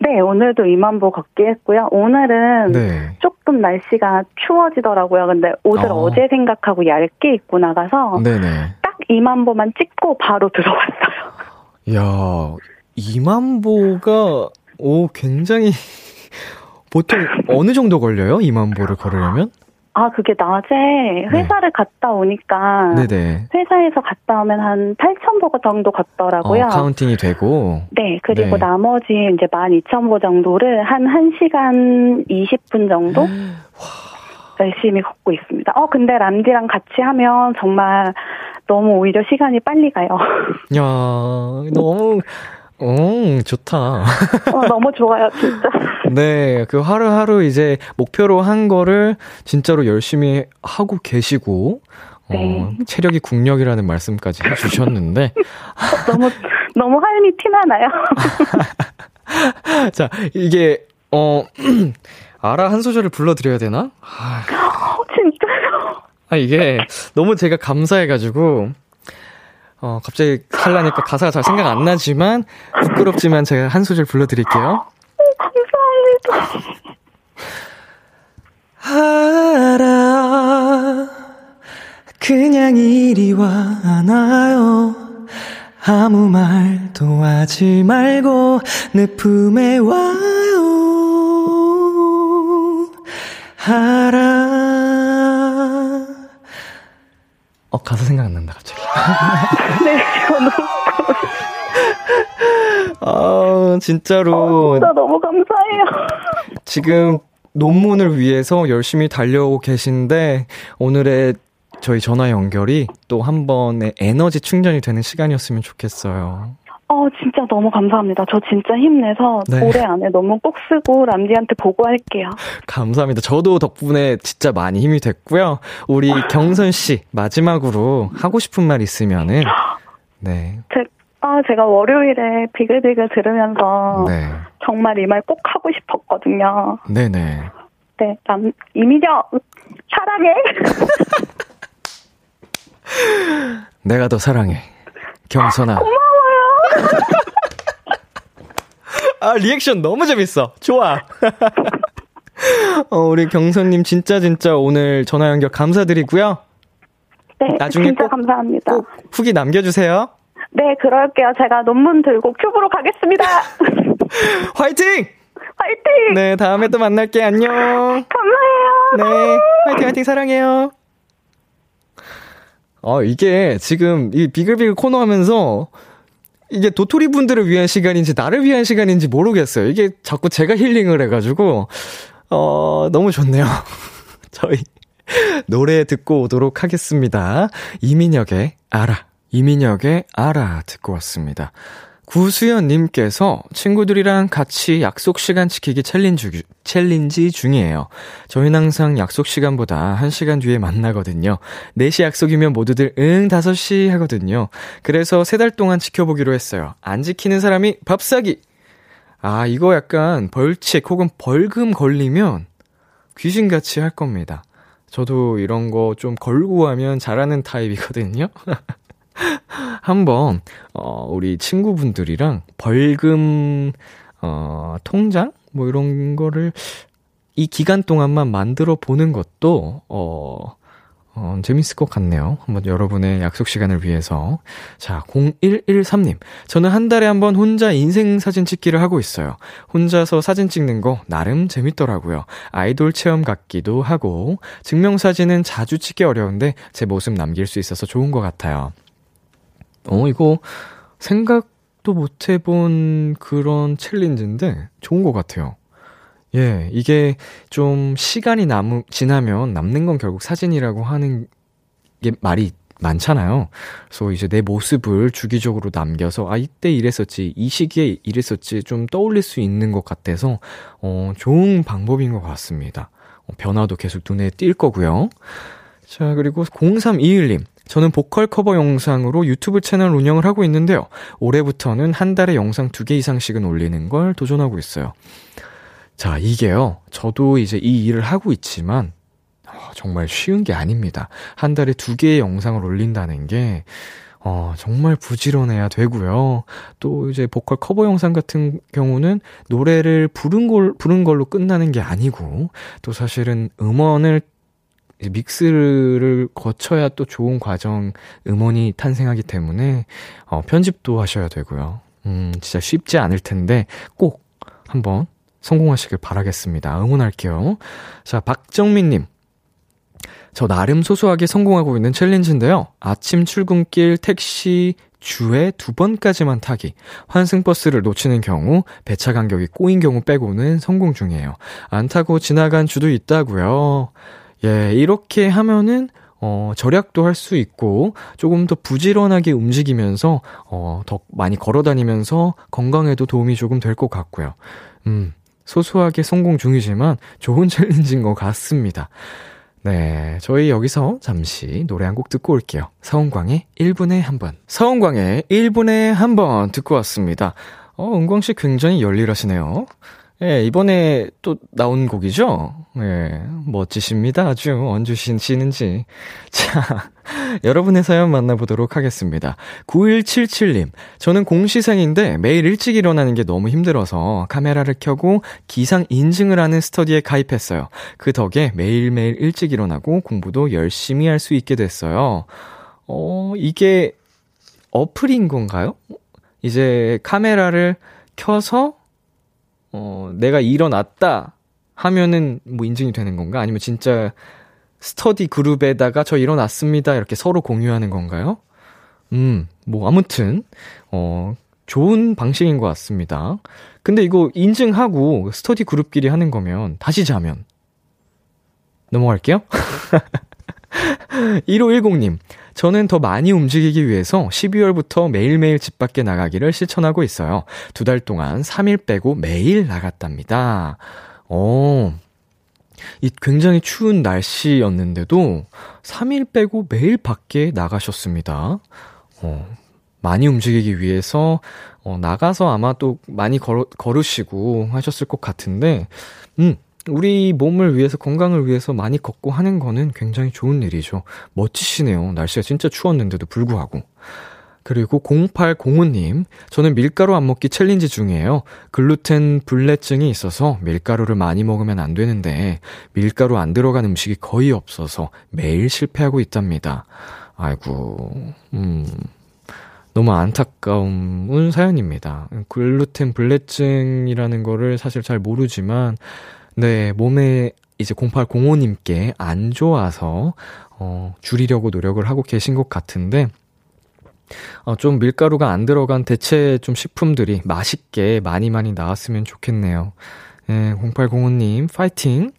네, 오늘도 2만 보 걷기 했고요. 오늘은 네. 조금 날씨가 추워지더라고요. 근데 옷을 아. 어. 제 생각하고 얇게 입고 나가서 네네. 딱 2만 보만 찍고 바로 들어왔어요. 야, 2만 보가, 오, 굉장히, <laughs> 보통 어느 정도 걸려요? 2만 보를 걸으려면? 아, 그게 낮에 회사를 갔다 오니까 네. 네네. 회사에서 갔다 오면 한 8,000보 정도 걷더라고요. 어, 카운팅이 되고, 네, 그리고 네. 나머지 이제 12,000보 정도를 한 1시간 20분 정도 <gasps> 열심히 걷고 있습니다. 어, 근데 람디랑 같이 하면 정말 너무 오히려 시간이 빨리 가요. <laughs> 야, 너무, 음, 좋다. 어, 너무 좋아요, 진짜. <laughs> 네, 그 하루하루 이제 목표로 한 거를 진짜로 열심히 하고 계시고, 어, 네. 체력이 국력이라는 말씀까지 해주셨는데, <laughs> 너무, 너무 삶이 티나나요? 자, 이게, 어, <clears throat> 알아 한 소절을 불러드려야 되나? 아, 어, 진짜요? 아, 이게 너무 제가 감사해가지고, 어, 갑자기 하려니까 가사가 잘 생각 안 나지만, 부끄럽지만 제가 한 소절 불러드릴게요. 감사합니다. 알아 그냥 이리 와나요 아무 말도 하지 말고 내 품에 와요 알아 어 가사 생각 안 난다 갑자기 <laughs> 네, 저는 <laughs> 아 진짜로 진짜 너무 감사해요. <laughs> 지금 논문을 위해서 열심히 달려오고 계신데 오늘의 저희 전화 연결이 또 한 번의 에너지 충전이 되는 시간이었으면 좋겠어요. 어, 진짜 너무 감사합니다. 저 진짜 힘내서 네. 올해 안에 너무 꼭 쓰고 람디한테 보고할게요. 감사합니다. 저도 덕분에 진짜 많이 힘이 됐고요. 우리 경선 씨 마지막으로 하고 싶은 말 있으면은 네. 제, 아, 제가 월요일에 비글비글 들으면서 네. 정말 이 말 꼭 하고 싶었거든요. 네네. 네, 남, 이미정, 사랑해. <laughs> 내가 더 사랑해. 경선아. <laughs> 아, 리액션 너무 재밌어. 좋아. <laughs> 어, 우리 경선님 진짜 진짜 오늘 전화 연결 감사드리고요. 네, 나중에 진짜 꼭- 감사합니다. 꼭 후기 남겨주세요. 네, 그럴게요. 제가 논문 들고 큐브로 가겠습니다. <laughs> 화이팅! 화이팅! 네, 다음에 또 만날게. 안녕. 감사해요. 네, 화이팅, 화이팅, 사랑해요. 어, 이게 지금 이 비글비글 코너 하면서 이게 도토리 분들을 위한 시간인지 나를 위한 시간인지 모르겠어요. 이게 자꾸 제가 힐링을 해가지고, 어, 너무 좋네요. <laughs> 저희 노래 듣고 오도록 하겠습니다. 이민혁의 알아. 이민혁의 알아 듣고 왔습니다. 구수연님께서 친구들이랑 같이 약속 시간 지키기 challenge, challenge 중이에요. 저희는 항상 약속 시간보다 1시간 뒤에 만나거든요. 4시 약속이면 모두들 응, 5시 하거든요. 그래서 3달 동안 지켜보기로 했어요. 안 지키는 사람이 밥 사기! 아, 이거 약간 벌칙 혹은 벌금 걸리면 귀신같이 할 겁니다. 저도 이런 거 좀 걸고 하면 잘하는 타입이거든요. <laughs> 한번, 어, 우리 친구분들이랑 벌금, 어, 통장? 뭐 이런 거를 이 기간 동안만 만들어 보는 것도, 어, 어, 재밌을 것 같네요. 한번 여러분의 약속 시간을 위해서. 자, 0113님. 저는 한 달에 한 번 혼자 인생 사진 찍기를 하고 있어요. 혼자서 사진 찍는 거 나름 재밌더라고요. 아이돌 체험 같기도 하고, 증명사진은 자주 찍기 어려운데 제 모습 남길 수 있어서 좋은 것 같아요. 어, 이거 생각도 못 해본 그런 챌린지인데 좋은 것 같아요. 예, 이게 좀 시간이 남, 지나면 남는 건 결국 사진이라고 하는 게 말이 많잖아요. 그래서 이제 내 모습을 주기적으로 남겨서, 아, 이때 이랬었지, 이 시기에 이랬었지, 좀 떠올릴 수 있는 것 같아서, 어, 좋은 방법인 것 같습니다. 어, 변화도 계속 눈에 띌 거고요. 자, 그리고 0321님. 저는 보컬 커버 영상으로 유튜브 채널 운영을 하고 있는데요. 올해부터는 한 달에 영상 두 개 이상씩은 올리는 걸 도전하고 있어요. 자, 이게요. 저도 이제 이 일을 하고 있지만, 어, 정말 쉬운 게 아닙니다. 한 달에 두 개의 영상을 올린다는 게, 어, 정말 부지런해야 되고요. 또 이제 보컬 커버 영상 같은 경우는 노래를 부른 걸, 부른 걸로 끝나는 게 아니고, 또 사실은 음원을 믹스를 거쳐야 또 좋은 과정, 음원이 탄생하기 때문에, 어, 편집도 하셔야 되고요. 음, 진짜 쉽지 않을 텐데, 꼭 한번 성공하시길 바라겠습니다. 응원할게요. 자, 박정민님. 저 나름 소소하게 성공하고 있는 챌린지인데요. 아침 출근길 택시 주에 두 번까지만 타기. 환승버스를 놓치는 경우, 배차 간격이 꼬인 경우 빼고는 성공 중이에요. 안 타고 지나간 주도 있다고요. 예, 이렇게 하면은 어, 절약도 할 수 있고, 조금 더 부지런하게 움직이면서, 어, 더 많이 걸어 다니면서 건강에도 도움이 조금 될 것 같고요. 음, 소소하게 성공 중이지만 좋은 <laughs> challenge인 것 같습니다. 네, 저희 여기서 잠시 노래 한 곡 듣고 올게요. 서은광의 1분에 한 번. 서은광의 1분에 한 번 듣고 왔습니다. 어, 은광 씨 굉장히 열일하시네요. 예, 이번에 또 나온 곡이죠? 예, 멋지십니다. 아주 언주시는지. <laughs> 자, 여러분의 사연 만나보도록 하겠습니다. 9177님, 저는 공시생인데 매일 일찍 일어나는 게 너무 힘들어서 카메라를 켜고 기상 인증을 하는 스터디에 가입했어요. 그 덕에 매일매일 일찍 일어나고 공부도 열심히 할 수 있게 됐어요. 어, 이게 어플인 건가요? 이제 카메라를 켜서 어, 내가 일어났다 하면은 뭐 인증이 되는 건가? 아니면 진짜 스터디 그룹에다가 저 일어났습니다. 이렇게 서로 공유하는 건가요? 음, 뭐 아무튼 어, 좋은 방식인 것 같습니다. 근데 이거 인증하고 스터디 그룹끼리 하는 거면 다시 자면 넘어갈게요. <laughs> 1510님, 저는 더 많이 움직이기 위해서 12월부터 매일매일 집 밖에 나가기를 실천하고 있어요. 두 달 동안 3일 빼고 매일 나갔답니다. 어, 이 굉장히 추운 날씨였는데도 3일 빼고 매일 밖에 나가셨습니다. 어, 많이 움직이기 위해서 어, 나가서 아마 또 많이 걸어, 걸으시고 하셨을 것 같은데, 음, 우리 몸을 위해서, 건강을 위해서 많이 걷고 하는 거는 굉장히 좋은 일이죠. 멋지시네요. 날씨가 진짜 추웠는데도 불구하고. 그리고 0805님, 저는 밀가루 안 먹기 challenge 중이에요. 글루텐 불내증이 있어서 밀가루를 많이 먹으면 안 되는데, 밀가루 안 들어간 음식이 거의 없어서 매일 실패하고 있답니다. 아이고, 음, 너무 안타까운 사연입니다. 글루텐 불내증이라는 거를 사실 잘 모르지만, 네, 몸에 이제 0805님께 안 좋아서, 어, 줄이려고 노력을 하고 계신 것 같은데, 어, 좀 밀가루가 안 들어간 대체 좀 식품들이 맛있게 많이 많이 나왔으면 좋겠네요. 예, 0805님, 파이팅!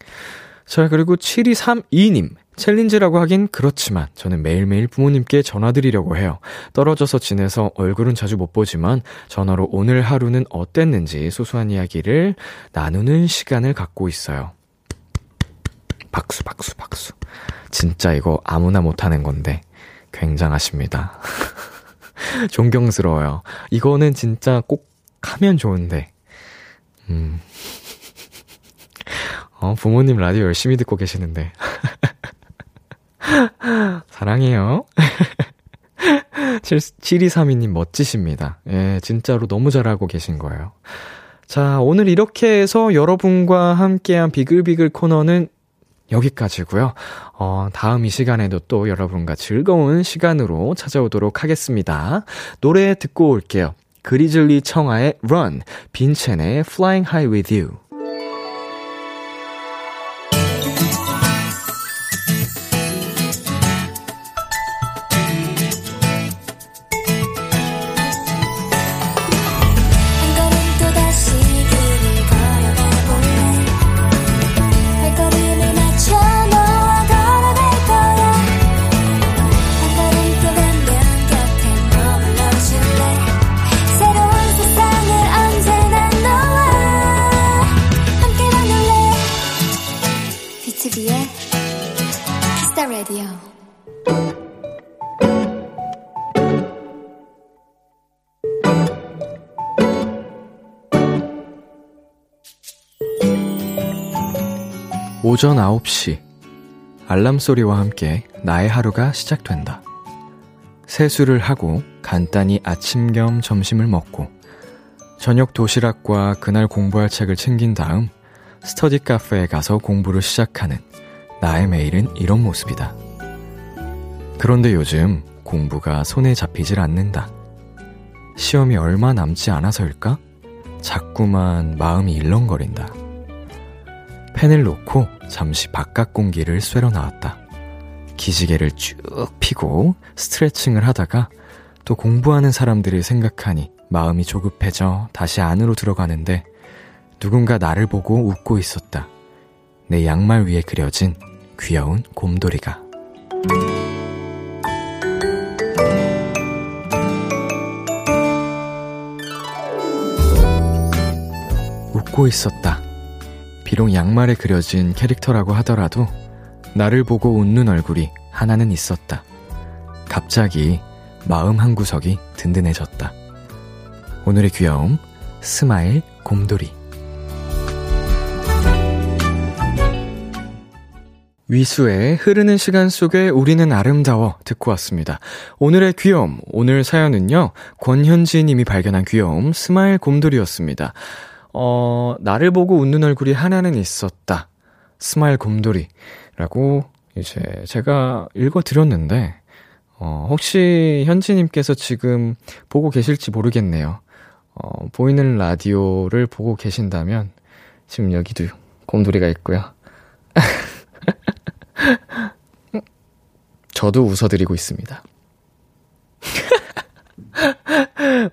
자, 그리고 7232님. 챌린지라고 하긴 그렇지만 저는 매일매일 부모님께 전화드리려고 해요. 떨어져서 지내서 얼굴은 자주 못 보지만 전화로 오늘 하루는 어땠는지 소소한 이야기를 나누는 시간을 갖고 있어요. 박수, 박수, 박수. 진짜 이거 아무나 못하는 건데 굉장하십니다. <laughs> 존경스러워요. 이거는 진짜 꼭 하면 좋은데. 음. <laughs> 어, 부모님 라디오 열심히 듣고 계시는데. <laughs> 사랑해요. <laughs> 7232님 멋지십니다. 예, 진짜로 너무 잘하고 계신 거예요. 자, 오늘 이렇게 해서 여러분과 함께한 비글비글 코너는 여기까지고요. 어, 다음 이 시간에도 또 여러분과 즐거운 시간으로 찾아오도록 하겠습니다. 노래 듣고 올게요. 그리즐리 청하의 Run, 빈첸의 Flying High With You. 오전 9시. 알람 소리와 함께 나의 하루가 시작된다. 세수를 하고 간단히 아침 겸 점심을 먹고 저녁 도시락과 그날 공부할 책을 챙긴 다음 스터디 카페에 가서 공부를 시작하는 나의 매일은 이런 모습이다. 그런데 요즘 공부가 손에 잡히질 않는다. 시험이 얼마 남지 않아서일까? 자꾸만 마음이 일렁거린다. 펜을 놓고 잠시 바깥 공기를 쐬러 나왔다. 기지개를 쭉 피고 스트레칭을 하다가 또 공부하는 사람들을 생각하니 마음이 조급해져 다시 안으로 들어가는데 누군가 나를 보고 웃고 있었다. 내 양말 위에 그려진 귀여운 곰돌이가. 웃고 있었다. 비록 양말에 그려진 캐릭터라고 하더라도 나를 보고 웃는 얼굴이 하나는 있었다. 갑자기 마음 한 구석이 든든해졌다. 오늘의 귀여움, smile 곰돌이. 위수의 흐르는 시간 속에 우리는 아름다워 듣고 왔습니다. 오늘의 귀여움, 오늘 사연은요, 권현지 님이 발견한 귀여움, smile 곰돌이였습니다. 어, 나를 보고 웃는 얼굴이 하나는 있었다. smile 곰돌이라고 이제 제가 읽어 드렸는데, 어, 혹시 현지님께서 지금 보고 계실지 모르겠네요. 어, 보이는 라디오를 보고 계신다면, 지금 여기도 곰돌이가 있고요. <laughs> 저도 웃어드리고 있습니다. <laughs>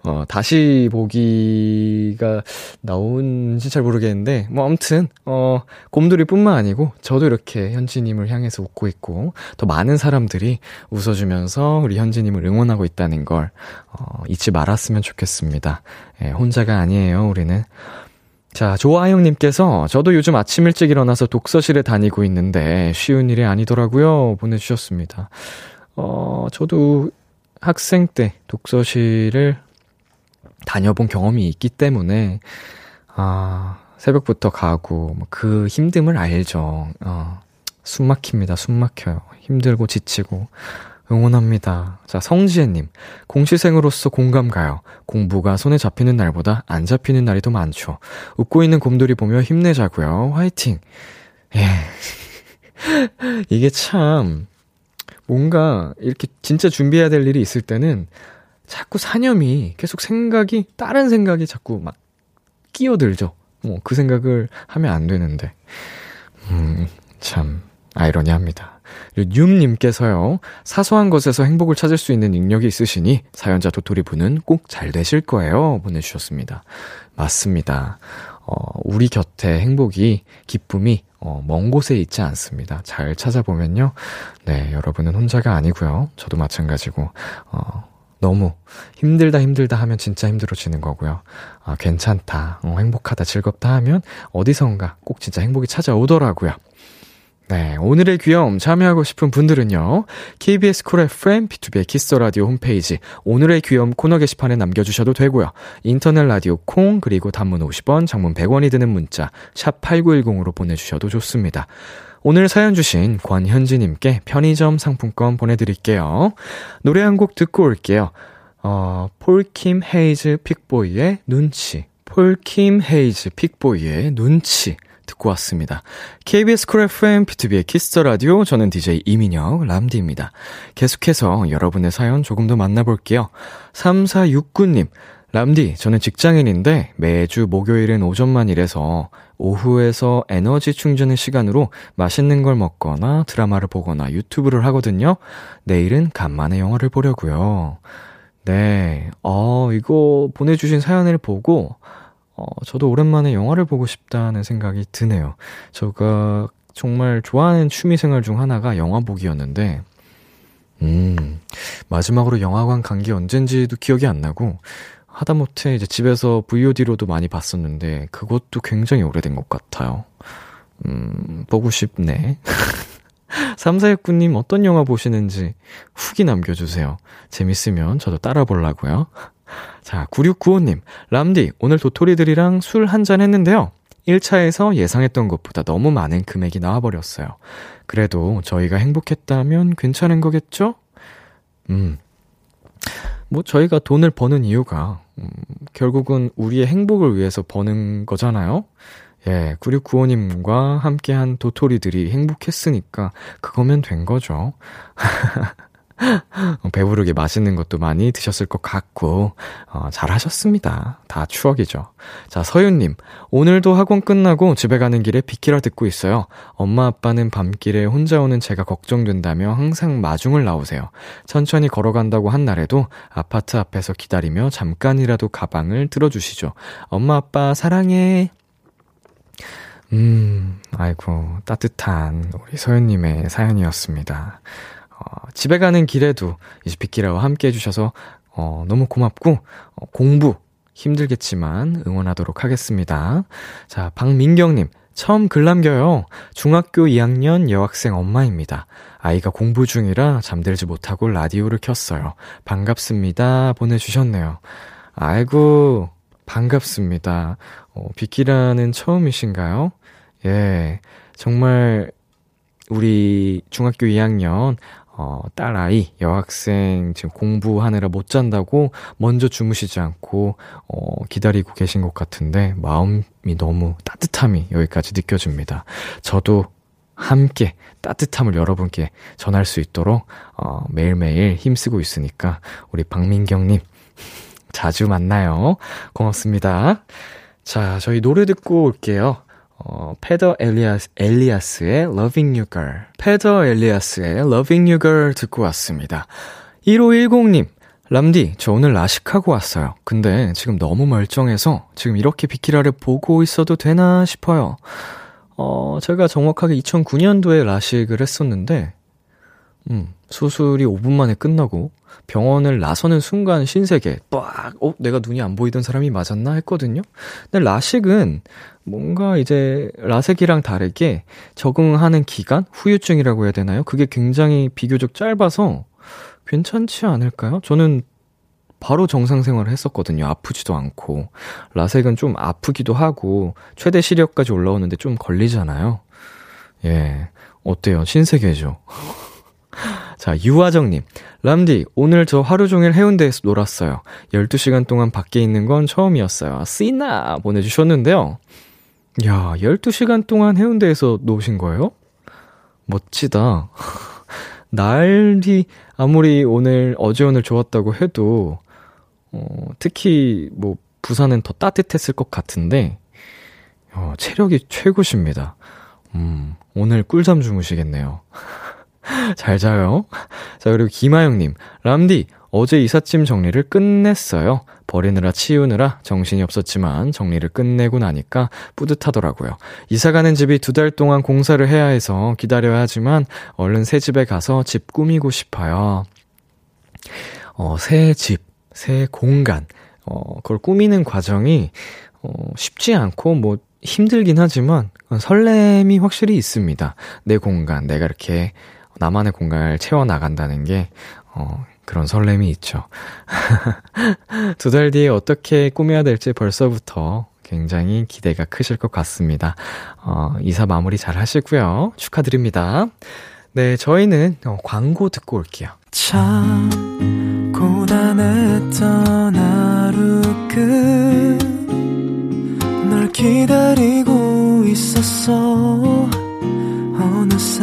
어, 다시 보기가 나온지 잘 모르겠는데, 뭐, 아무튼, 어, 곰돌이 뿐만 아니고, 저도 이렇게 현지님을 향해서 웃고 있고, 더 많은 사람들이 웃어주면서 우리 현지님을 응원하고 있다는 걸, 어, 잊지 말았으면 좋겠습니다. 예, 혼자가 아니에요, 우리는. 자, 조아영님께서 저도 요즘 아침 일찍 일어나서 독서실에 다니고 있는데 쉬운 일이 아니더라고요. 보내주셨습니다. 어, 저도 학생 때 독서실을 다녀본 경험이 있기 때문에, 아, 새벽부터 가고, 뭐그 힘듦을 알죠. 어, 숨 막힙니다. 숨 막혀요. 힘들고 지치고. 응원합니다. 자, 성지혜님. 공시생으로서 공감 가요. 공부가 손에 잡히는 날보다 안 잡히는 날이 더 많죠. 웃고 있는 곰돌이 보며 힘내자고요. 화이팅! 예. <laughs> 이게 참, 뭔가 이렇게 진짜 준비해야 될 일이 있을 때는 자꾸 사념이 계속 생각이, 다른 생각이 자꾸 막 끼어들죠. 뭐, 그 생각을 하면 안 되는데. 음, 참, 아이러니합니다. 윤님께서요, 사소한 것에서 행복을 찾을 수 있는 능력이 있으시니 사연자 도토리 분은 꼭 잘 되실 거예요. 보내주셨습니다. 맞습니다. 어, 우리 곁에 행복이, 기쁨이, 어, 먼 곳에 있지 않습니다. 잘 찾아보면요. 네, 여러분은 혼자가 아니고요. 저도 마찬가지고, 어, 너무 힘들다 힘들다 하면 진짜 힘들어지는 거고요. 아, 괜찮다, 어, 행복하다, 즐겁다 하면 어디선가 꼭 진짜 행복이 찾아오더라고요. 네, 오늘의 귀여움 참여하고 싶은 분들은요. KBS 쿨 FM, B2B의 키스 라디오 홈페이지 오늘의 귀여움 코너 게시판에 남겨 주셔도 되고요. 인터넷 라디오 콩 그리고 단문 50원, 장문 100원이 드는 문자 샵 #8910으로 보내 주셔도 좋습니다. 오늘 사연 주신 권현지 님께 편의점 상품권 보내 드릴게요. 노래 한 곡 듣고 올게요. 어, 폴킴 헤이즈 픽보이의 눈치. 폴킴 헤이즈 픽보이의 눈치 듣고 왔습니다. KBS 쿨 FM, B2B의 키스터 라디오, 저는 DJ 이민혁, 람디입니다. 계속해서 여러분의 사연 조금 더 만나볼게요. 3469님, 람디, 저는 직장인인데 매주 목요일은 오전만 일해서 오후에서 에너지 충전의 시간으로 맛있는 걸 먹거나 드라마를 보거나 유튜브를 하거든요. 내일은 간만에 영화를 보려고요. 네, 어, 이거 보내주신 사연을 보고, 어, 저도 오랜만에 영화를 보고 싶다는 생각이 드네요. 제가 정말 좋아하는 취미 생활 중 하나가 영화 보기였는데, 음, 마지막으로 영화관 간 게 언젠지도 기억이 안 나고, 하다못해 이제 집에서 VOD로도 많이 봤었는데, 그것도 굉장히 오래된 것 같아요. 음, 보고 싶네. <laughs> 3469님 어떤 영화 보시는지 후기 남겨주세요. 재밌으면 저도 따라 보려고요. 자, 9695님, 람디, 오늘 도토리들이랑 술 한 잔 했는데요. 1차에서 예상했던 것보다 너무 많은 금액이 나와버렸어요. 그래도 저희가 행복했다면 괜찮은 거겠죠? 음. 뭐, 저희가 돈을 버는 이유가, 음, 결국은 우리의 행복을 위해서 버는 거잖아요? 예, 9695님과 함께한 도토리들이 행복했으니까, 그거면 된 거죠. <laughs> 어, 배부르게 맛있는 것도 많이 드셨을 것 같고, 어, 잘 하셨습니다. 다 추억이죠. 자, 서윤님. 오늘도 학원 끝나고 집에 가는 길에 비키라 듣고 있어요. 엄마 아빠는 밤길에 혼자 오는 제가 걱정된다며 항상 마중을 나오세요. 천천히 걸어간다고 한 날에도 아파트 앞에서 기다리며 잠깐이라도 가방을 들어주시죠. 엄마 아빠 사랑해. 음, 아이고, 따뜻한 우리 서윤님의 사연이었습니다. 어, 집에 가는 길에도 이제 빅키라와 함께 해주셔서 어, 너무 고맙고 어, 공부 힘들겠지만 응원하도록 하겠습니다. 자, 박민경님. 처음 글 남겨요. 중학교 2학년 여학생 엄마입니다. 아이가 공부 중이라 잠들지 못하고 라디오를 켰어요. 반갑습니다. 보내주셨네요. 아이고, 반갑습니다. 어, 비키라는 처음이신가요? 예, 정말 우리 중학교 2학년 어, 딸아이, 여학생, 지금 공부하느라 못 잔다고 먼저 주무시지 않고, 어, 기다리고 계신 것 같은데, 마음이 너무 따뜻함이 여기까지 느껴집니다. 저도 함께 따뜻함을 여러분께 전할 수 있도록, 어, 매일매일 힘쓰고 있으니까, 우리 박민경님, <laughs> 자주 만나요. 고맙습니다. 자, 저희 노래 듣고 올게요. 어, 페더 엘리아스, 엘리아스의 Loving You Girl. 페더 엘리아스의 Loving You Girl 듣고 왔습니다. 1510님, 람디, 저 오늘 라식하고 왔어요. 근데 지금 너무 멀쩡해서 지금 이렇게 비키라를 보고 있어도 되나 싶어요. 어, 제가 정확하게 2009년도에 라식을 했었는데, 음, 수술이 5분 만에 끝나고 병원을 나서는 순간 신세계 빡, 어, 내가 눈이 안 보이던 사람이 맞았나 했거든요. 근데 라식은 뭔가 이제 라섹이랑 다르게 적응하는 기간, 후유증이라고 해야 되나요? 그게 굉장히 비교적 짧아서 괜찮지 않을까요? 저는 바로 정상 생활을 했었거든요. 아프지도 않고. 라섹은 좀 아프기도 하고, 최대 시력까지 올라오는데 좀 걸리잖아요. 예. 어때요? 신세계죠. 자, 유화정님. 람디, 오늘 저 하루 종일 해운대에서 놀았어요. 12시간 동안 밖에 있는 건 처음이었어요. 씨나! 보내주셨는데요. 야, 12시간 동안 해운대에서 노신 거예요? 멋지다. <laughs> 날이 아무리 오늘, 어제 오늘 좋았다고 해도, 어, 특히 뭐, 부산은 더 따뜻했을 것 같은데, 어, 체력이 최고십니다. 음, 오늘 꿀잠 주무시겠네요. <laughs> 잘 자요. 자, 그리고 김하영님. 람디, 어제 이삿짐 정리를 끝냈어요. 버리느라 치우느라 정신이 없었지만 정리를 끝내고 나니까 뿌듯하더라고요. 이사 가는 집이 두 달 동안 공사를 해야 해서 기다려야 하지만 얼른 새 집에 가서 집 꾸미고 싶어요. 어, 새 집, 새 공간, 어, 그걸 꾸미는 과정이, 어, 쉽지 않고 뭐 힘들긴 하지만 설렘이 확실히 있습니다. 내 공간, 내가 이렇게 나만의 공간을 채워나간다는 게, 어, 그런 설렘이 있죠. <laughs> 두 달 뒤에 어떻게 꾸며야 될지 벌써부터 굉장히 기대가 크실 것 같습니다. 어, 이사 마무리 잘 하시고요. 축하드립니다. 네, 저희는 어, 광고 듣고 올게요. 참 고단했던 하루 끝널 기다리고 있었어 어느새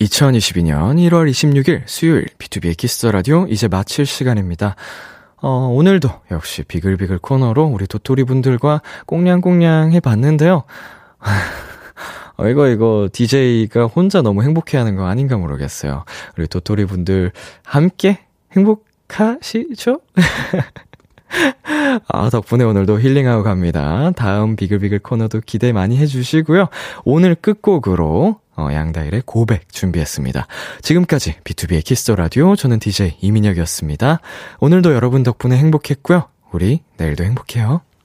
2022년 1월 26일 수요일 B2B의 키스 라디오 이제 마칠 시간입니다. 어, 오늘도 역시 비글비글 코너로 우리 도토리 분들과 꽁냥꽁냥 해봤는데요. <laughs> 어, 이거, 이거, DJ가 혼자 너무 행복해 하는 거 아닌가 모르겠어요. 우리 도토리 분들 함께 행복하시죠? <laughs> 아, 덕분에 오늘도 healing하고 갑니다. 다음 비글비글 코너도 기대 많이 해주시고요. 오늘 끝곡으로 어, 양다일의 고백 준비했습니다. 지금까지 B2B의 키스터 라디오 저는 DJ 이민혁이었습니다. 오늘도 여러분 덕분에 행복했고요. 우리 내일도 행복해요.